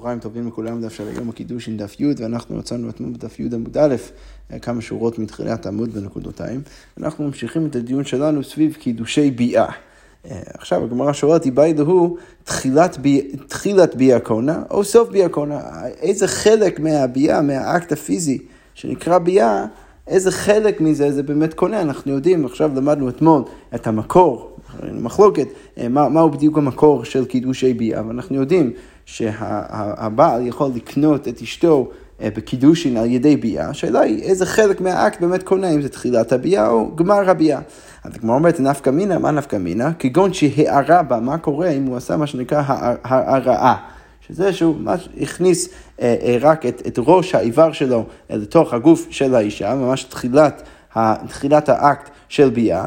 צהריים טובים לכולם, דף של היום הקידוש עם דף י', ואנחנו מצאנו אתמול בדף י' עמוד א', כמה שורות מתחילת העמוד בנקודותיים. אנחנו ממשיכים את הדיון שלנו סביב קידושי ביאה. עכשיו הגמרא שואלת, איבאי דהוא תחילת, בי, תחילת ביאה קונה או סוף ביאה קונה? איזה חלק מהביאה, מהאקט הפיזי שנקרא ביאה, איזה חלק מזה זה באמת קונה? אנחנו יודעים, עכשיו למדנו אתמול את המקור, מחלוקת, מה, מהו בדיוק המקור של קידושי ביאה, ואנחנו יודעים שהבעל יכול לקנות את אשתו אה, בקידושין על ידי ביאה, השאלה היא איזה חלק מהאקט באמת קונה, אם זה תחילת הביאה או גמר הביאה. אז הגמרא אומרת נפקא מינה, מה נפקא מינה? כגון שהערה בה, מה קורה אם הוא עשה מה שנקרא הרעה. שזה שהוא ממש הכניס אה, אה, רק את, את ראש האיבר שלו לתוך הגוף של האישה, ממש תחילת, תחילת האקט של ביאה, אה,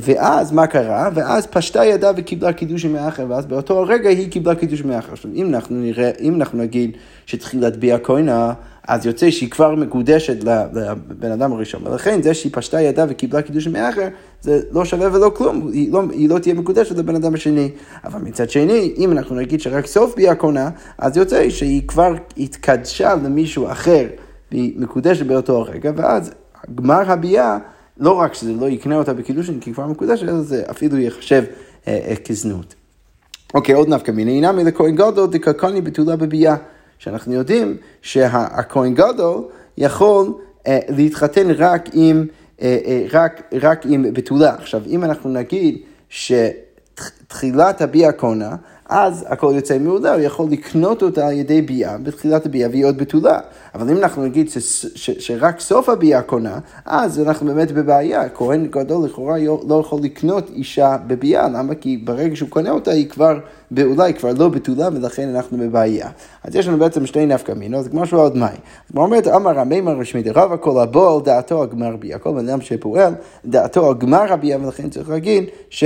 ואז מה קרה? ואז פשטה ידה וקיבלה קידוש מאחר, ואז באותו הרגע היא קיבלה קידוש מאחר. עכשיו, אם אנחנו נראה, אם אנחנו נגיד שתחילת ביאה כהנה, אז יוצא שהיא כבר מקודשת לבן אדם הראשון, ולכן זה שהיא פשטה ידה וקיבלה קידוש מאחר, זה לא שווה ולא כלום, היא לא, היא לא תהיה מקודשת לבן אדם השני. אבל מצד שני, אם אנחנו נגיד שרק סוף ביאה כהנה, אז יוצא שהיא כבר התקדשה למישהו אחר, והיא מקודשת באותו הרגע, ואז גמר הביאה לא רק שזה לא יקנה אותה בקידושין כי כבר מקודשת, אלא זה אפילו ייחשב אה, אה, כזנות. אוקיי, עוד נפקא מיני, אינם אלה כהן גדול דקקוני בתולה בביאה. שאנחנו יודעים שהכהן גדול יכול אה, להתחתן רק עם, אה, אה, רק, רק עם בתולה. עכשיו, אם אנחנו נגיד שתחילת הביאה קונה, אז הכל יוצא מעולה, הוא יכול לקנות אותה על ידי ביאה, בתחילת הביאה, והיא עוד בתולה. אבל אם אנחנו נגיד ש, ש, ש, שרק סוף הביאה קונה, אז אנחנו באמת בבעיה. כהן גדול לכאורה לא יכול לקנות אישה בביאה, למה? כי ברגע שהוא קונה אותה היא כבר בעולה, היא כבר לא בתולה, ולכן אנחנו בבעיה. אז יש לנו בעצם שתי נפקא מינו, זה כמו שהוא עוד מאי. כמו אומרת, אמר המימר רשמי דרבה כל הבול דעתו הגמר ביאה. כל בן אדם שפועל, דעתו הגמר הביאה, ולכן צריך להגיד ש...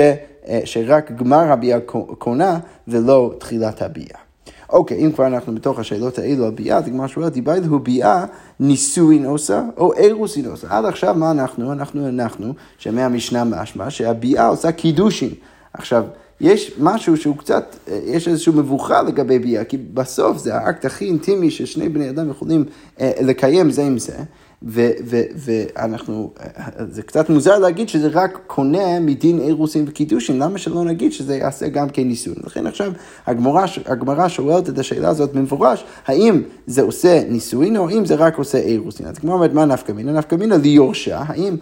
אה, שרק גמר הביאה קונה ולא תחילת הביאה. אוקיי, אם כבר אנחנו בתוך השאלות האלו על ביאה, אז כמו שואלת, דיבר הוא ביאה נישואין עושה או אירוסין עושה. עד עכשיו מה אנחנו? אנחנו הנחנו שמהמשנה משמע שהביאה עושה קידושין. עכשיו, יש משהו שהוא קצת, אה, יש איזושהי מבוכה לגבי ביאה, כי בסוף זה האקט הכי אינטימי ששני בני אדם יכולים אה, לקיים זה עם זה. ואנחנו, זה קצת מוזר להגיד שזה רק קונה מדין אירוסין וקידושין, למה שלא נגיד שזה יעשה גם כן ניסוי? לכן עכשיו הגמרא שואלת את השאלה הזאת במפורש, האם זה עושה נישואין או האם זה רק עושה אירוסין? אז כמו אומרת, מה נפקא מינה? נפקא מינה ליורשה, האם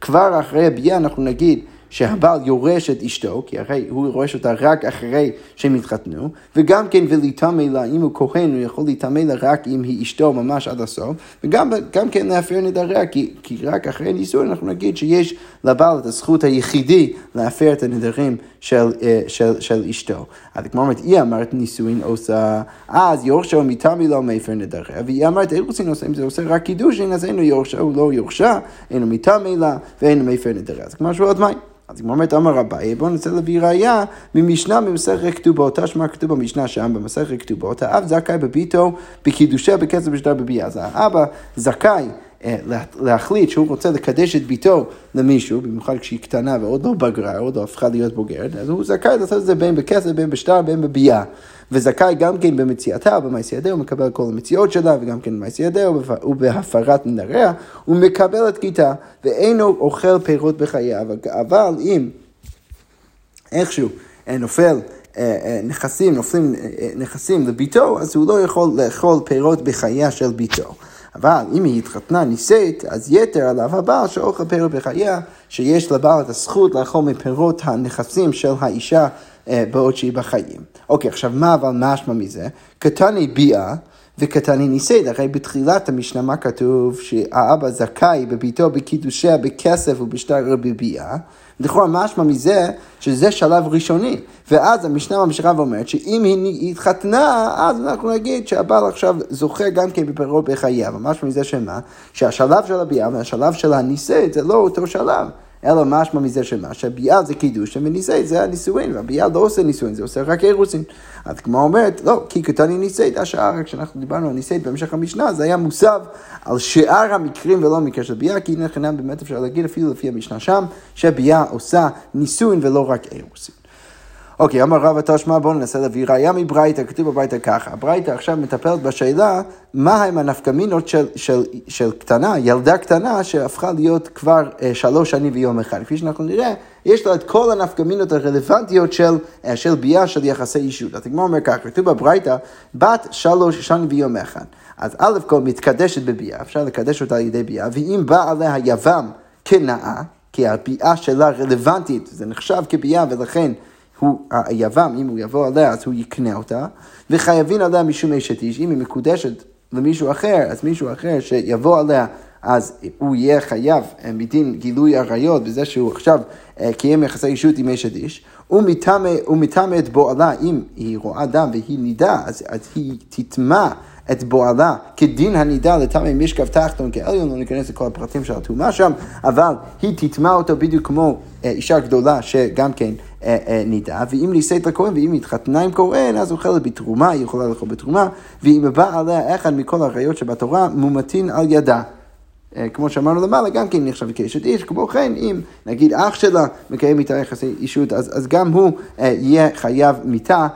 כבר אחרי הביאה אנחנו נגיד שהבעל יורש את אשתו, כי הרי הוא יורש אותה רק אחרי שהם התחתנו, וגם כן ולהיטמא לה, אם הוא כהן, הוא יכול להיטמא לה רק אם היא אשתו ממש עד הסוף, וגם גם כן להפר נדריה, כי, כי רק אחרי נישואין אנחנו נגיד שיש לבעל את הזכות היחידי להפר את הנדרים של, אה, של, של אשתו. אז כמו אומרת, היא אמרת נישואין עושה, אז יורשה מטמא לו מפר נדריה, והיא אמרת אירוסין עושה, אם זה עושה רק קידושין, אז אין לו יורשה, הוא לא יורשה, אין לו מטמא לה ואין לו מפר נדריה. אז כמו שהוא עוד מים. אז היא אומרת, אמר רביי, בואו ננסה להביא ראייה ממשנה במסכת כתובות, תשמע כתוב במשנה שם במסכת כתובות, האב זכאי בביתו בקידושיה בכסף ושטר בביאה. אז האבא זכאי אה, להחליט שהוא רוצה לקדש את ביתו למישהו, במיוחד כשהיא קטנה ועוד לא בגרה, עוד לא הפכה להיות בוגרת, אז הוא זכאי לעשות את זה בין בכסף, בין בשטר, בין בביאה. וזכאי גם כן במציאתה, במעשי ידיה, הוא מקבל כל המציאות שלה, וגם כן במעשי ידיה, ובהפרת נריה, הוא מקבל את כיתה, ואינו אוכל פירות בחייו, אבל אם איכשהו אה, נופל אה, נכסים, נופלים נכסים לביתו, אז הוא לא יכול לאכול פירות בחייה של ביתו. אבל אם היא התחתנה נישאת, אז יתר עליו הבעל שאוכל פירות בחייה, שיש לבעל את הזכות לאכול מפירות הנכסים של האישה אה, בעוד שהיא בחיים. אוקיי, עכשיו מה אבל משמע מזה? קטני ביאה וקטני נישאת, הרי בתחילת המשנה מה כתוב? שהאבא זכאי בביתו בקידושיה בכסף ובשטר בביאה. לכאורה משמע מזה שזה שלב ראשוני. ואז המשנה ממשיכה ואומרת שאם היא התחתנה, אז אנחנו נגיד שהבעל עכשיו זוכה גם כן בפירות בחייו. משמע מזה שמה? שהשלב של הביאה והשלב של הנישאת זה לא אותו שלב. אלא משמע מזה שמה, שהביאה זה קידוש, ונישאת זה הנישואין, והביאה לא עושה נישואין, זה עושה רק אירוסין. אז כמו אומרת, לא, כי קטני נישאת, השאר, כשאנחנו דיברנו על נישאת בהמשך המשנה, זה היה מוסב על שאר המקרים ולא מקרה של ביאה, כי הנה חינם באמת אפשר להגיד אפילו לפי המשנה שם, שביאה עושה נישואין ולא רק אירוסין. אוקיי, אמר רב התשמע, בואו ננסה להביא ראיה מברייתא, כתוב בברייתא ככה. הברייתא עכשיו מטפלת בשאלה, מה הם הנפקמינות של, של, של קטנה, ילדה קטנה, שהפכה להיות כבר אה, שלוש שנים ויום אחד. כפי שאנחנו נראה, יש לה את כל הנפקמינות הרלוונטיות של, אה, של ביאה של יחסי אישות. אז הגמרא אומר ככה, כתוב בברייתא, בת שלוש שנים ויום אחד. אז א' כל מתקדשת בביאה, אפשר לקדש אותה על ידי ביאה, ואם בא עליה יבם כנאה, כי הביאה שלה רלוונטית, זה נחשב כביאה ולכן הוא, היבם, אם הוא יבוא עליה אז הוא יקנה אותה, וחייבים עליה משום אשת איש, אם היא מקודשת למישהו אחר, אז מישהו אחר שיבוא עליה אז הוא יהיה חייב אה, מדין גילוי עריות בזה שהוא עכשיו אה, קיים יחסי אישות עם אשת איש, הוא מטמא את בועלה, אם היא רואה דם והיא נידה, אז, אז היא תטמע את בועלה כדין הנידה לטמא משכב תחתון כעליון, לא ניכנס לכל הפרטים של הטומאה שם, אבל היא תטמע אותו בדיוק כמו אה, אישה גדולה שגם כן אה, אה, נידה, ואם נישאת לכהן ואם התחתנה עם כהן, אז אוכלת בתרומה, היא יכולה לאכול בתרומה, ואם בא עליה אחד מכל הראיות שבתורה, מומתין על ידה. כמו שאמרנו למעלה, גם כן נחשב כאשת איש, כמו כן, אם נגיד אח שלה מקיים איתה יחסי אישות, אז, אז גם הוא יהיה חייב מיתה אה, אה,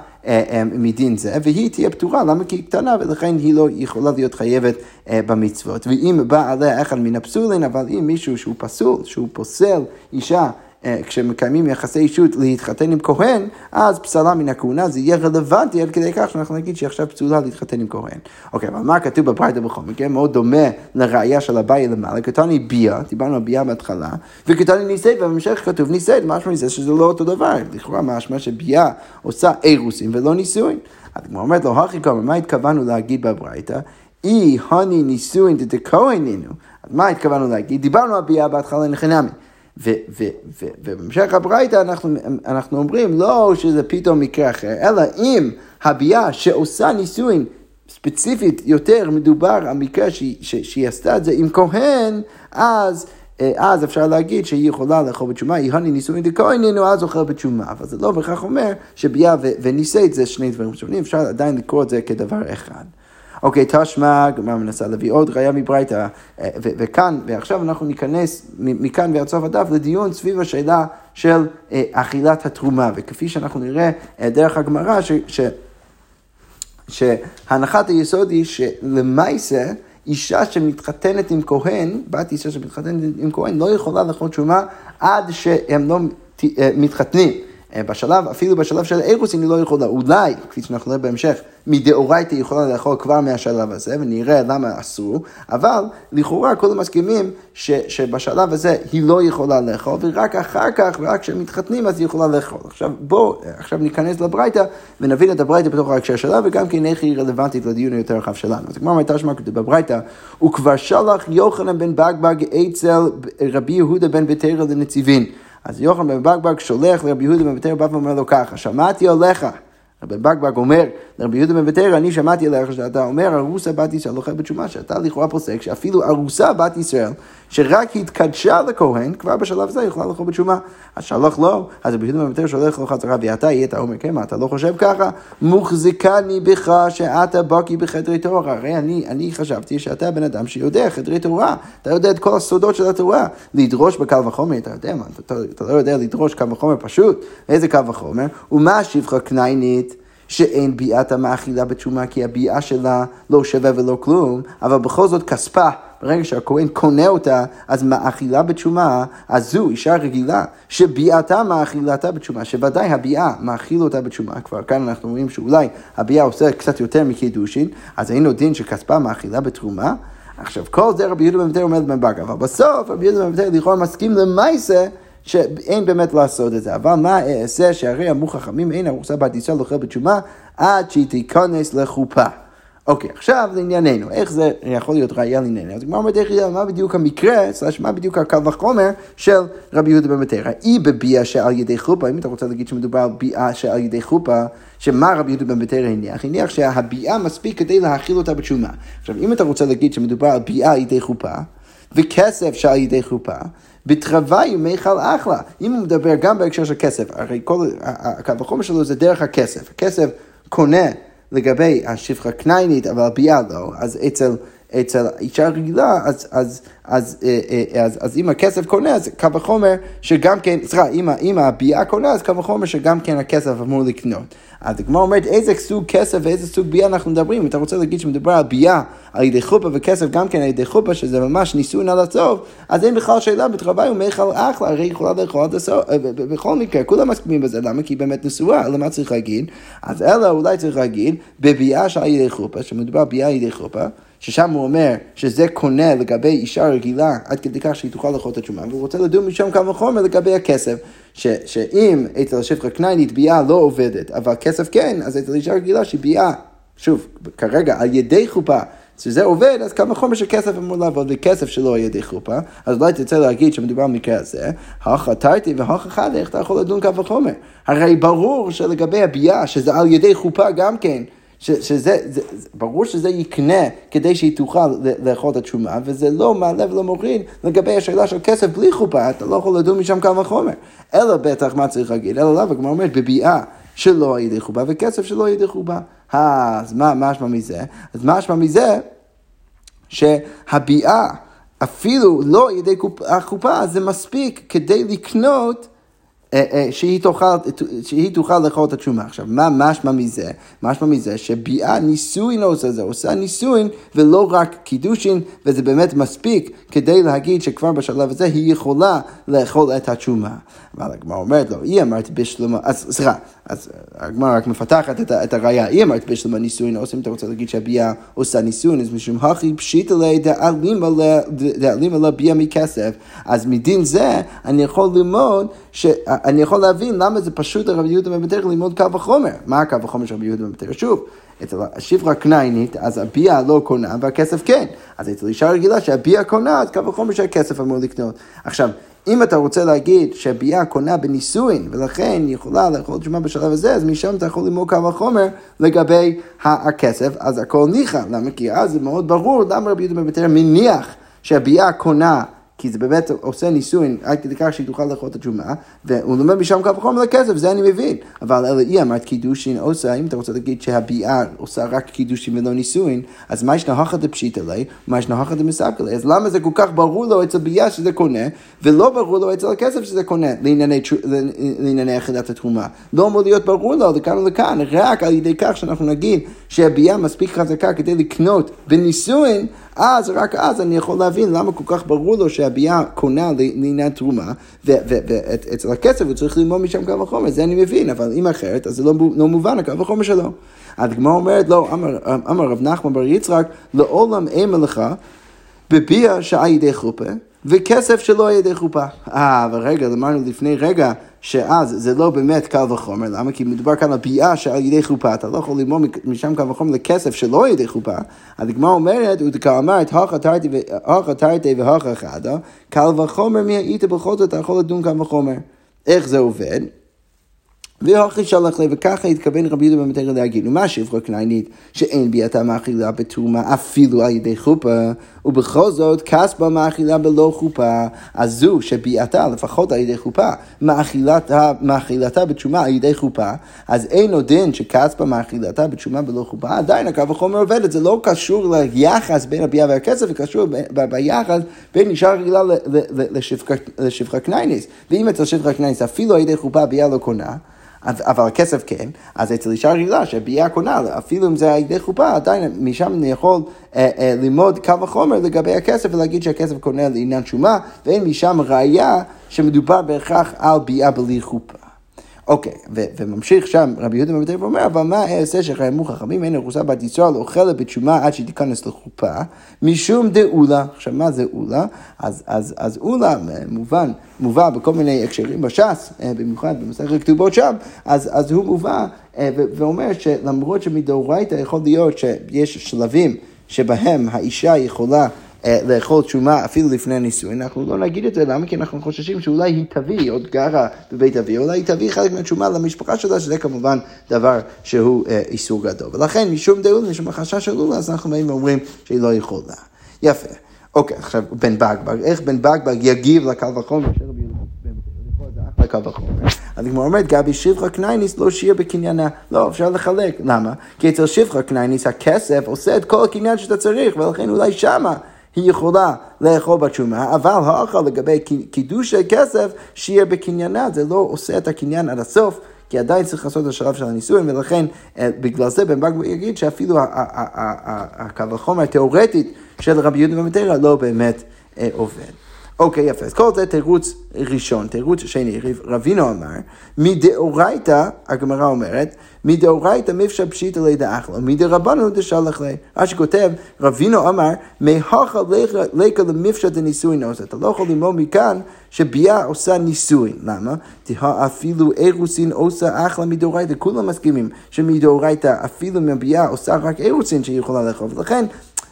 מדין זה, והיא תהיה פטורה, למה כי היא קטנה, ולכן היא לא יכולה להיות חייבת אה, במצוות. ואם בא עליה אחד מן הפסולין, אבל אם מישהו שהוא פסול, שהוא פוסל אישה, כשמקיימים יחסי אישות להתחתן עם כהן, אז פסלה מן הכהונה, זה יהיה רלוונטי עד כדי כך שאנחנו נגיד שהיא עכשיו פסולה להתחתן עם כהן. אוקיי, אבל מה כתוב בברייתא בכל מקרה? מאוד דומה לראייה של הבעיה למעלה. כתוני ביה, דיברנו על ביה בהתחלה, וכתוני ניסית, ובהמשך כתוב ניסית, משמע מזה שזה לא אותו דבר. לכאורה משמע שביה עושה אירוסים ולא נישואין. אז כמו אומרת לו, הכי כמה, מה התכוונו להגיד בברייתא? אי הני נישואין דתכהנינו. אז מה התכוונו להגיד? דיברנו על ביה בהתחלה נחנמי. ובהמשך הברייתא אנחנו, אנחנו אומרים לא שזה פתאום מקרה אחר, אלא אם הביאה שעושה נישואין ספציפית יותר מדובר על מקרה שהיא, שהיא עשתה את זה עם כהן, אז... אז אפשר להגיד שהיא יכולה לאכול בתשומה, היא הני נישואין דכהנינו, אז אוכל בתשומה. אבל זה לא בהכרח אומר שביאה ונישאת זה שני דברים שונים, אפשר עדיין לקרוא את זה כדבר אחד. אוקיי, תשמע, גמרא מנסה להביא עוד ראייה מברייתא, אה, וכאן, ועכשיו אנחנו ניכנס מכאן ועד סוף הדף לדיון סביב השאלה של אה, אכילת התרומה, וכפי שאנחנו נראה אה, דרך הגמרא, שהנחת היסוד היא שלמעשה, אישה שמתחתנת עם כהן, בת אישה שמתחתנת עם כהן, לא יכולה לאכול תרומה עד שהם לא מתחתנים. אה, בשלב, אפילו בשלב של אירוסין היא לא יכולה, אולי, כפי שאנחנו נראה בהמשך, מדאורייתא היא יכולה לאכול כבר מהשלב הזה, ונראה למה אסור, אבל לכאורה כולם מסכימים ש, שבשלב הזה היא לא יכולה לאכול, ורק אחר כך, ורק כשהם מתחתנים אז היא יכולה לאכול. עכשיו בואו, עכשיו ניכנס לברייתא ונבין את הברייתא בתוך ההקשר שלה, וגם כן איך היא רלוונטית לדיון היותר רחב שלנו. אז כמו הייתה שמה כתוב בברייתא, וכבר שלח יוחנן בן בגבג אצל רבי יהודה בן ביתרא לנציבין. אז יוחנן בן בקבק שולח לרבי יהודה בן בתרא, בא ואומר לו ככה, שמעתי עליך. רבי בקבק אומר לרבי יהודה בן בתרא, אני שמעתי עליך שאתה אומר, ארוסה בת ישראל אוכל בתשומה, שאתה לכאורה פוסק שאפילו ארוסה בת ישראל שרק התקדשה לכהן, כבר בשלב הזה יכולה לאכול בתשומה. אז שלח לו, אז רבי יהודה במטר שולח לו חזרה, ואתה יהיה, אומר, כן, אתה לא חושב ככה? מוחזיקני בך שאתה בקי בחדרי תורה. הרי אני, אני חשבתי שאתה בן אדם שיודע חדרי תורה, אתה יודע את כל הסודות של התורה. לדרוש בקל וחומר, אתה יודע מה, אתה, אתה לא יודע לדרוש קל וחומר פשוט, איזה קל וחומר? ומה שפחה קניינית? שאין ביאת המאכילה בתשומה כי הביאה שלה לא שווה ולא כלום, אבל בכל זאת כספה ברגע שהכהן קונה אותה, אז מאכילה בתשומה, אז זו אישה רגילה, שביאתה מאכילתה בתשומה, שוודאי הביאה מאכיל אותה בתשומה, כבר כאן אנחנו רואים שאולי הביאה עושה קצת יותר מקידושין, אז לו דין שכספה מאכילה בתרומה. עכשיו, כל זה רבי יהודה במטר עומד במבגה, אבל בסוף רבי יהודה במטר לכאורה מסכים למעשה שאין באמת לעשות את זה. אבל מה אעשה שהרי אמרו חכמים אין ארוסה בת ישראל אוכל בתשומה עד שהיא תיכנס לחופה. אוקיי, עכשיו לענייננו, איך זה יכול להיות ראייה לענייננו? אז הגמרא אומרת איך מה בדיוק המקרה, סלש מה בדיוק הקל וחומר של רבי יהודה בן בתרא. אי בביאה שעל ידי חופה, אם אתה רוצה להגיד שמדובר על ביאה שעל ידי חופה, שמה רבי יהודה בן בתרא הניח? הניח שהביאה מספיק כדי להאכיל אותה בתשומה. עכשיו, אם אתה רוצה להגיד שמדובר על ביאה על ידי חופה, וכסף שעל ידי חופה, בתרווי מיכל אחלה. אם הוא מדבר גם בהקשר של כסף, הרי כל הקו החומר שלו זה דרך הכסף. הכסף קונה לגבי השפחה קניינית, אבל הביאה לא, אז אצל, אצל אישה רגילה, אז, אז, אז, אז, אז, אז אם הכסף קונה, אז קו החומר שגם כן, סליחה, אם, אם הביאה קונה, אז קו החומר שגם כן הכסף אמור לקנות. אז הגמרא אומרת איזה סוג כסף ואיזה סוג ביאה אנחנו מדברים. אם אתה רוצה להגיד שמדובר על ביאה על ידי חופה וכסף גם כן על ידי חופה, שזה ממש ניסוי על הסוף, אז אין בכלל שאלה בתרבי ומיכל אחלה, הרי יכולה לאכול עד הסוף, בכל מקרה, כולם מסכימים בזה, למה? כי היא באמת נשואה, למה צריך להגיד? אז אלא אולי צריך להגיד, בביאה שעל ידי חופה, שמדובר ביאה על ידי חופה, ששם הוא אומר שזה קונה לגבי אישה רגילה עד כדי כך שהיא תוכל לאכול את התשומה, והוא רוצה לדון משם כמה חומר לגבי הכסף, ש, שאם אצל השפחה קניינית ביאה לא עובדת, אבל כסף כן, אז אצל אישה רגילה שהיא ביאה, שוב, כרגע על ידי חופה, שזה עובד, אז כמה חומר שכסף אמור לעבוד וכסף שלא על ידי חופה, אז אולי תרצה להגיד שמדובר במקרה הזה, הכה תרתי והכה חדה, איך אתה יכול לדון כמה חומר? הרי ברור שלגבי הביאה, שזה על ידי חופה גם כן, ש, שזה, זה, ברור שזה יקנה כדי שהיא תוכל לאכול את התשומה, וזה לא מעלה ולא מוריד לגבי השאלה של כסף בלי חופה, אתה לא יכול לדון משם כמה חומר. אלא בטח מה צריך להגיד, אלא לאו, כמו אומרת, בביאה שלא על ידי חופה וכסף שלא על ידי חופה. אז מה משמע מזה? אז משמע מזה שהביאה אפילו לא על ידי החופה, זה מספיק כדי לקנות שהיא תוכל, שהיא תוכל לאכול את התשומה. עכשיו, מה משמע מזה? משמע מזה שביאה נישואין עושה זה, עושה נישואין ולא רק קידושין, וזה באמת מספיק כדי להגיד שכבר בשלב הזה היא יכולה לאכול את התשומה. אבל הגמרא אומרת לו, לא, היא אמרת בשלמה, אז סליחה, אז הגמרא רק מפתחת את, את הראייה, היא אמרת בשלמה נישואין, או אם אתה רוצה להגיד שהביאה עושה נישואין, אז משום הכי פשיטא ליה דעלימה לה ביאה מכסף, אז מדין זה אני יכול ללמוד, ש, אני יכול להבין למה זה פשוט לרבי יהודה בן בתר ללמוד קו החומר. מה הקו החומר של רבי יהודה בן בתר? שוב, אצל השפרה קניינית, אז הביאה לא קונה והכסף כן. אז אצל אישה רגילה שהביאה קונה, אז קו החומר שהכסף אמור לקנות. עכשיו, אם אתה רוצה להגיד שהביאה קונה בנישואין, ולכן יכולה לאכול תשומה בשלב הזה, אז משם אתה יכול ללמוד כמה חומר לגבי הכסף, אז הכל ניחא. למה? כי אז זה מאוד ברור למה רבי יהודה בן מניח שהביאה קונה כי זה באמת עושה נישואין עד כדי כך שהיא תוכל לאכול את התשומה, והוא לומד משם כמה חומר לכסף, זה אני מבין. אבל אלא היא אמרת קידושין עושה, אם אתה רוצה להגיד שהביאה עושה רק קידושין ולא נישואין, אז מה יש נהכא דפשיטא ליה, ומה יש נהכא דמספקא ליה? אז למה זה כל כך ברור לו אצל ביאה שזה קונה, ולא ברור לו אצל הכסף שזה קונה, לענייני, אכילת התרומה? לא אמור להיות ברור לו לכאן ולכאן, רק על ידי כך שאנחנו נגיד שהביאה מספיק חזקה כדי לקנות בנישואין, אז, רק אז אני יכול להבין למה כל כך ברור לו שהביאה קונה לעניין תרומה, ואצל הכסף הוא צריך ללמוד משם קו החומר, זה אני מבין, אבל אם אחרת, אז זה לא, לא מובן הקו החומר שלו. הדגמר אומרת, לא, אמר, רב נחמן בר יצחק, לעולם אימה לך בביאה שעל ידי חופה, וכסף שלא על ידי חופה. אה, אבל רגע, אמרנו לפני רגע שאז זה לא באמת קל וחומר, למה? כי מדובר כאן על ביאה שעל ידי חופה, אתה לא יכול ללמוד משם קל וחומר לכסף שלא על ידי חופה. הדגמר אומרת, הוא אמרת, הכה תרתי והכה חדה, קל וחומר מי היית בכל זאת, אתה יכול לדון קל וחומר. איך זה עובד? והוכי שלח לב, וככה התכוון רבי יהודה במטר להגיד, ומה שפחה קניינית, שאין ביאתה מאכילה בתרומה אפילו על ידי חופה, ובכל זאת כסבה מאכילה בלא חופה, אז זו שביאתה לפחות על ידי חופה, מאכילתה, מאכילתה בתרומה על ידי חופה, אז אין עוד דין שכסבה מאכילתה בתרומה בלא חופה, עדיין הקו החומר עובדת, זה לא קשור ליחס בין הביאה והכסף, זה קשור ביחס בין אישה רגילה לשפחה קניינית, ואם אצל שפחה קניינית אפילו על ידי חופה הביאה לא קונה, אבל הכסף כן, אז אצל אישה רגילה שהביאה קונה, אפילו אם זה על ידי חופה, עדיין משם אני יכול אה, אה, ללמוד קו החומר לגבי הכסף ולהגיד שהכסף קונה לעניין שומה, ואין משם ראייה שמדובר בהכרח על ביאה בלי חופה. אוקיי, וממשיך שם רבי יהודה בן ואומר, אבל מה אעשה שחיימו חכמים אין ארוסה בת ישראל אוכלת בתשומה עד שהיא תיכנס לחופה, משום דאולה. עכשיו, מה זה אולה? אז, אז, אז אולה מובן, מובא בכל מיני הקשרים בש"ס, אה, במיוחד במסכת כתובות שם, אז, אז הוא מובא אה, ואומר שלמרות שמדאורייתא יכול להיות שיש שלבים שבהם האישה יכולה אה, לאכול תשומה אפילו לפני הנישואין, אנחנו לא נגיד את זה, למה? כי אנחנו חוששים שאולי היא תביא, עוד גרה בבית אבי, אולי היא תביא חלק מהתשומה למשפחה שלה, שזה כמובן דבר שהוא אה, איסור גדול. ולכן משום דאול, משום החשש של אולה, אז אנחנו באים ואומרים שהיא לא יכולה. יפה. אוקיי, עכשיו בן בגבג, איך בן בגבג יגיב לקל וחומר של רבי. אז הגמרא אומרת, גבי שפחה קנייניס לא שיר בקניינה. לא, אפשר לחלק. למה? כי אצל שפחה קנייניס הכסף עושה את כל הקניין שאתה צריך, ולכן אולי שמה. היא יכולה לאכול בתשומה, אבל האוכל לגבי קידוש הכסף, שיהיה בקניינה, זה לא עושה את הקניין עד הסוף. כי עדיין צריך לעשות את השלב של הנישואין, ולכן אה, בגלל זה בן בגבו יגיד שאפילו הקו החומר התיאורטית של רבי יהודה במטרה לא באמת אה, עובד. אוקיי, יפה. אז כל זה תירוץ ראשון. תירוץ שני, רבינו אמר, מדאורייתא, הגמרא אומרת, מדאורייתא מפשע פשיטא לידע אחלה, מדרבנו דשלח לי. רש"י כותב, רבינו אמר, מהכה לקה למפשע דנישואין עושה. אתה לא יכול ללמוד מכאן שביאה עושה נישואין. למה? אפילו אירוסין עושה אחלה מדאורייתא. כולם מסכימים שמדאורייתא אפילו מביאה עושה רק אירוסין שהיא יכולה לאכול. ולכן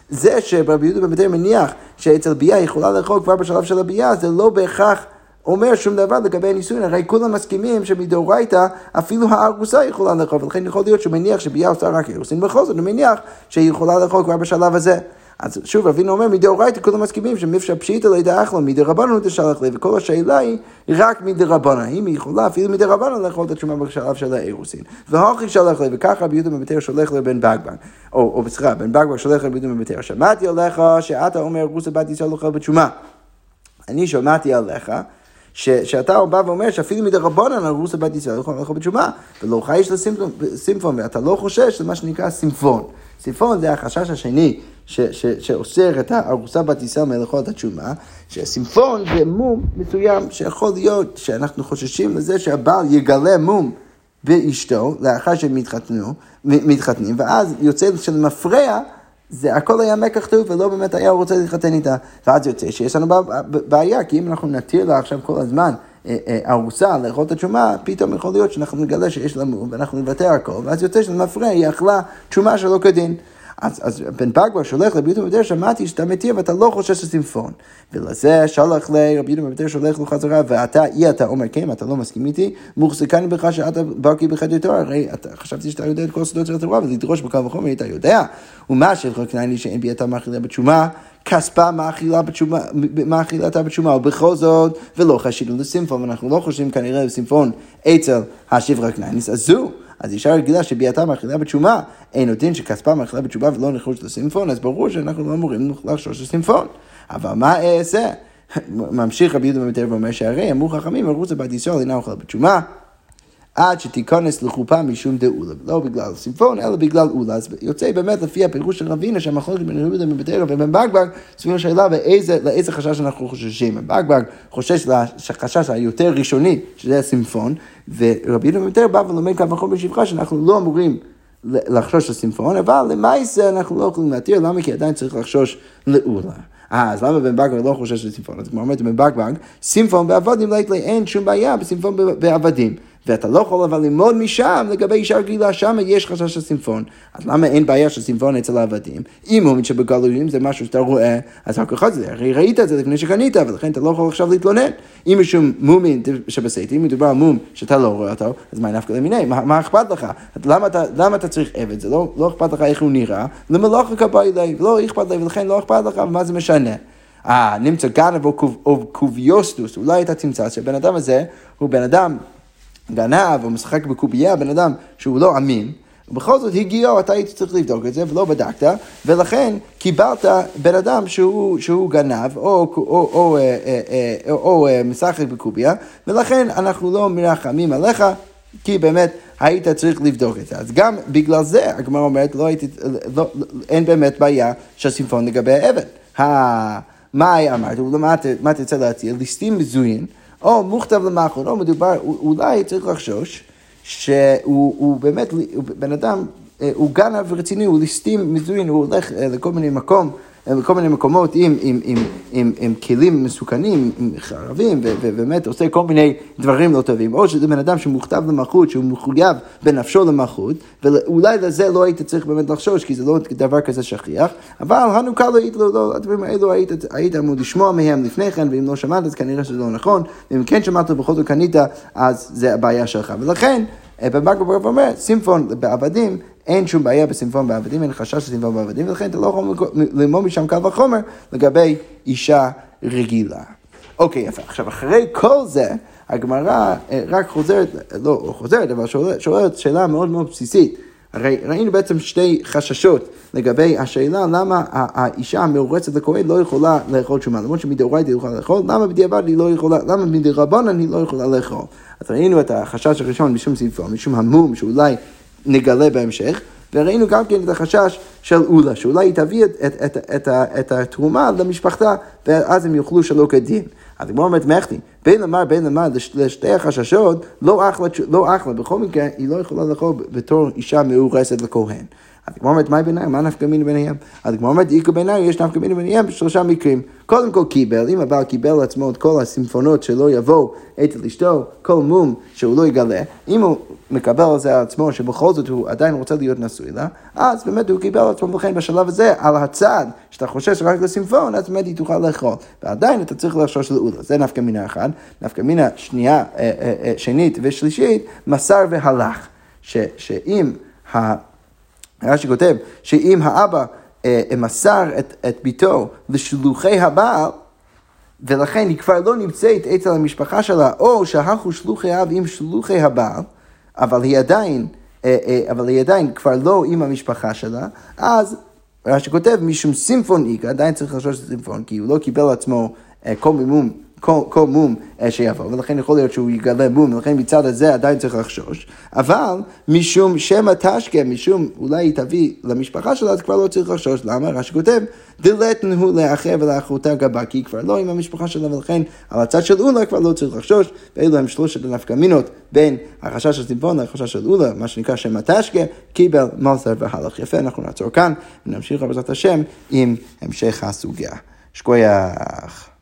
זה שרבי יהודה בן מניח שאצל ביאה יכולה לאכול כבר בשלב של הביאה, זה לא בהכרח אומר שום דבר לגבי הנישואין, הרי כולם מסכימים שמדאורייתא אפילו הארוסה יכולה לאכול, ולכן יכול להיות שהוא מניח שביאה עושה רק אירוסין, בכל זאת הוא מניח שהיא יכולה לאכול כבר בשלב הזה. אז שוב, אבינו אומר, מדאורייתא כולם מסכימים שמפשע פשיטא לידע אחלה, מדרבנו תשלח לי, וכל השאלה היא רק מדרבנה, האם היא יכולה אפילו מדרבנה לאכול את התשומה בשלב של האירוסין. והוכי שלח לי, וככה רבי יהודה בביתר שולח לבן בגבן, או, סליחה, בן בגבן שולח לרבי יהודה בביתר, שמעתי עליך שאתה אומר רוסה בת ישראל אוכל בתשומה. אני שמעתי עליך ש, שאתה בא ואומר שאפילו מדרבנן הרוסה בת ישראל יכול לאכול בתשומה, ולא חייש לסימפון, ואתה לא חושש למה שנקרא סימפון. סימפון זה החשש השני שאוסר את הארוסה בת מלאכול את התשומה, שסימפון זה מום מסוים שיכול להיות שאנחנו חוששים לזה שהבעל יגלה מום באשתו לאחר שהם מתחתנים, ואז יוצא של מפרע זה הכל היה מקח טוב ולא באמת היה רוצה להתחתן איתה. ואז יוצא שיש לנו בעיה, כי אם אנחנו נתיר לה עכשיו כל הזמן אה, אה, ארוסה לאכול את התשומה, פתאום יכול להיות שאנחנו נגלה שיש לה מום ואנחנו נוותר הכל, ואז יוצא שלמפרע היא אכלה תשומה שלא כדין. אז, אז בן פגווה שולח לרבי יהודה במטר, שמעתי שאתה מתיר ואתה לא חושש לסימפון. ולזה שלח לרבי יהודה במטר, שולח לו חזרה, ואתה, אי אתה אומר כן, אתה לא מסכים איתי, מוחזקני בך שאתה בקי בחדר תואר, הרי אתה, חשבתי שאתה יודע את כל הסודות של התורה, ולדרוש בקל וחומר אתה יודע. ומה שלך קנאי שאין ביאתה מאכילה בתשומה, כספה מאכילתה בתשומה, ובכל זאת, ולא חשינו לסימפון, ואנחנו לא חושבים כנראה לסימפון אצל השבחה קנאיניס, אז זו. אז אישה רגילה שביאתה מאכילה בתשומה, אין עוד דין שכספה מאכילה בתשובה ולא נחוש לסימפון, אז ברור שאנחנו לא אמורים לחשוש לסימפון. אבל מה אעשה? ממשיך רבי יהודה במטר ואומר שהרי אמרו חכמים, ערוץ הבת ישראל אינה אוכלה בתשומה. עד שתיכנס לחופה משום דאולה, לא בגלל סימפון, אלא בגלל אולה. אז יוצא באמת לפי הפירוש של רבינה, שהמחלוקת בין יהודה מבטרה ובן בגבג, סביב השאלה לאיזה חשש אנחנו חוששים. בגבג חושש לחשש היותר ראשוני, שזה הסימפון, ורבי יהודה מבטרה בא ולומד כמה חומר בשבחה שאנחנו לא אמורים לחשוש לסימפון, אבל למעשה אנחנו לא יכולים להתיר, למה? כי עדיין צריך לחשוש לאולה. אה, אז למה בן בגבג לא חושש לסימפון? אז כמו אומרת בן בגבג, סימפון בעבדים אין שום בעיה בסימפון בעבדים. ואתה לא יכול אבל ללמוד משם לגבי אישה רגילה, שם יש חשש של סימפון. אז למה אין בעיה של סימפון אצל העבדים? אם מומין שבגלויים זה משהו שאתה רואה, אז הכל זה, הרי ראית את זה לפני שקנית, ולכן אתה לא יכול עכשיו להתלונן. אם משום מומין שבסייט, אם מדובר על מום שאתה לא רואה אותו, אז מה נפקא למיני? מה, מה אכפת לך? למה אתה, למה אתה צריך עבד? זה לא, לא אכפת לך איך הוא נראה, למלאכה כבאי לי, לא אכפת לי, ולכן לא אכפת לך, ומה זה משנה? אה, נמצא גנב או קוביוסטוס, אולי אתה תמצא שהבן אדם הזה הוא בן אדם גנב או משחק בקובייה, בן אדם שהוא לא אמין, ובכל זאת הגיעו, אתה היית צריך לבדוק את זה ולא בדקת, ולכן קיבלת בן אדם שהוא, שהוא גנב או, או, או, או, אה, אה, או, או אה, משחק בקובייה, ולכן אנחנו לא מרחמים עליך, כי באמת היית צריך לבדוק את זה. אז גם בגלל זה הגמרא אומרת, לא הייתי, לא, אין באמת בעיה של סימפון לגבי העבד. מה אמרת? מה תרצה להציע? ליסטים מזוין. או מוכתב למחון, או מדובר, אולי צריך לחשוש שהוא באמת, בן אדם, אה, הוא גנב רציני, הוא ליסטים מזוין, הוא הולך אה, לכל מיני מקום. בכל מיני מקומות עם, עם, עם, עם, עם כלים מסוכנים, עם חרבים, ובאמת עושה כל מיני דברים לא טובים. או שזה בן אדם שמוכתב למלכות, שהוא מחויב בנפשו למלכות, ואולי לזה לא היית צריך באמת לחשוש, כי זה לא דבר כזה שכיח, אבל הנוקה לא היית לו, לא, הדברים האלו היית, היית אמור לשמוע מהם לפני כן, ואם לא שמעת אז כנראה שזה לא נכון, ואם כן שמעת ובכל זאת קנית, אז זה הבעיה שלך. ולכן, במגרב אומר, סימפון בעבדים אין שום בעיה בסימפון בעבדים, אין חשש לסימפון בעבדים, ולכן אתה לא יכול ללמוד משם קל וחומר לגבי אישה רגילה. אוקיי, יפה. עכשיו, אחרי כל זה, הגמרא אה, רק חוזרת, לא חוזרת, אבל שואלת שאלה מאוד מאוד בסיסית. הרי ראינו בעצם שתי חששות לגבי השאלה למה האישה המאורצת לכהן לא יכולה לאכול שומה, למרות שמדאורייתא היא יכולה לאכול, למה בדיעבד היא לא יכולה, למה מדרבנן היא לא יכולה לאכול. אז ראינו את החשש הראשון משום סעיפו, משום המום שאולי נגלה בהמשך, וראינו גם כן את החשש של אולה, שאולי היא תביא את, את, את, את, את התרומה למשפחתה, ואז הם יאכלו שלא כדין. אז הגמרא אומרת מחטיא, בין למר בין למר לשתי החששות, לא אחלה, לא אחלה, בכל מקרה היא לא יכולה לאכול בתור אישה מאורסת לכהן. אז הגמרא אומרת, מהי ביניהם? מה נפקא מיני ביניהם? אז הגמרא אומרת, איכו ביניהם, יש נפקא מיני ביניהם בשלושה מקרים. קודם כל קיבל, אם הבעל קיבל לעצמו את כל הסימפונות שלא יבואו אצל אשתו, כל מום שהוא לא יגלה, אם הוא מקבל על זה על עצמו, שבכל זאת הוא עדיין רוצה להיות נשוי לה, אז באמת הוא קיבל על עצמו, ולכן בשלב הזה, על הצד שאתה חושש רק לסימפון, אז באמת היא תוכל לאכול. ועדיין אתה צריך לחשוש לאולה. זה נפקא מינה אחת. נפקא מינה שנייה, אה, אה, אה, שנית ושלישית, מסר והלך. שאם רש"י כותב שאם האבא אה, מסר את, את ביתו לשלוחי הבעל, ולכן היא כבר לא נמצאת אצל המשפחה שלה, או שהלכו שלוחי אב עם שלוחי הבעל, אבל היא עדיין, אה, אה, אבל היא עדיין כבר לא עם המשפחה שלה, אז רש"י כותב, משום סימפון איכה, עדיין צריך לחשוש סימפון, כי הוא לא קיבל לעצמו אה, כל מימון כל, כל מום אה, שיבוא, ולכן יכול להיות שהוא יגלה מום, ולכן מצד הזה עדיין צריך לחשוש, אבל משום שמא תשקה, משום אולי היא תביא למשפחה שלה, אז כבר לא צריך לחשוש, למה? רש"י כותב, דלתן הוא לאחר ולאחותה גבה, כי היא כבר לא עם המשפחה שלה, ולכן על הצד של אולה כבר לא צריך לחשוש, ואלו הם שלושת הנפקמינות בין החשש של ציפון לחשש של אולה, מה שנקרא שמא תשקה, קיבל מלסר והלך. יפה, אנחנו נעצור כאן, ונמשיך בעזרת השם עם המשך הסוגיה. שכוייח.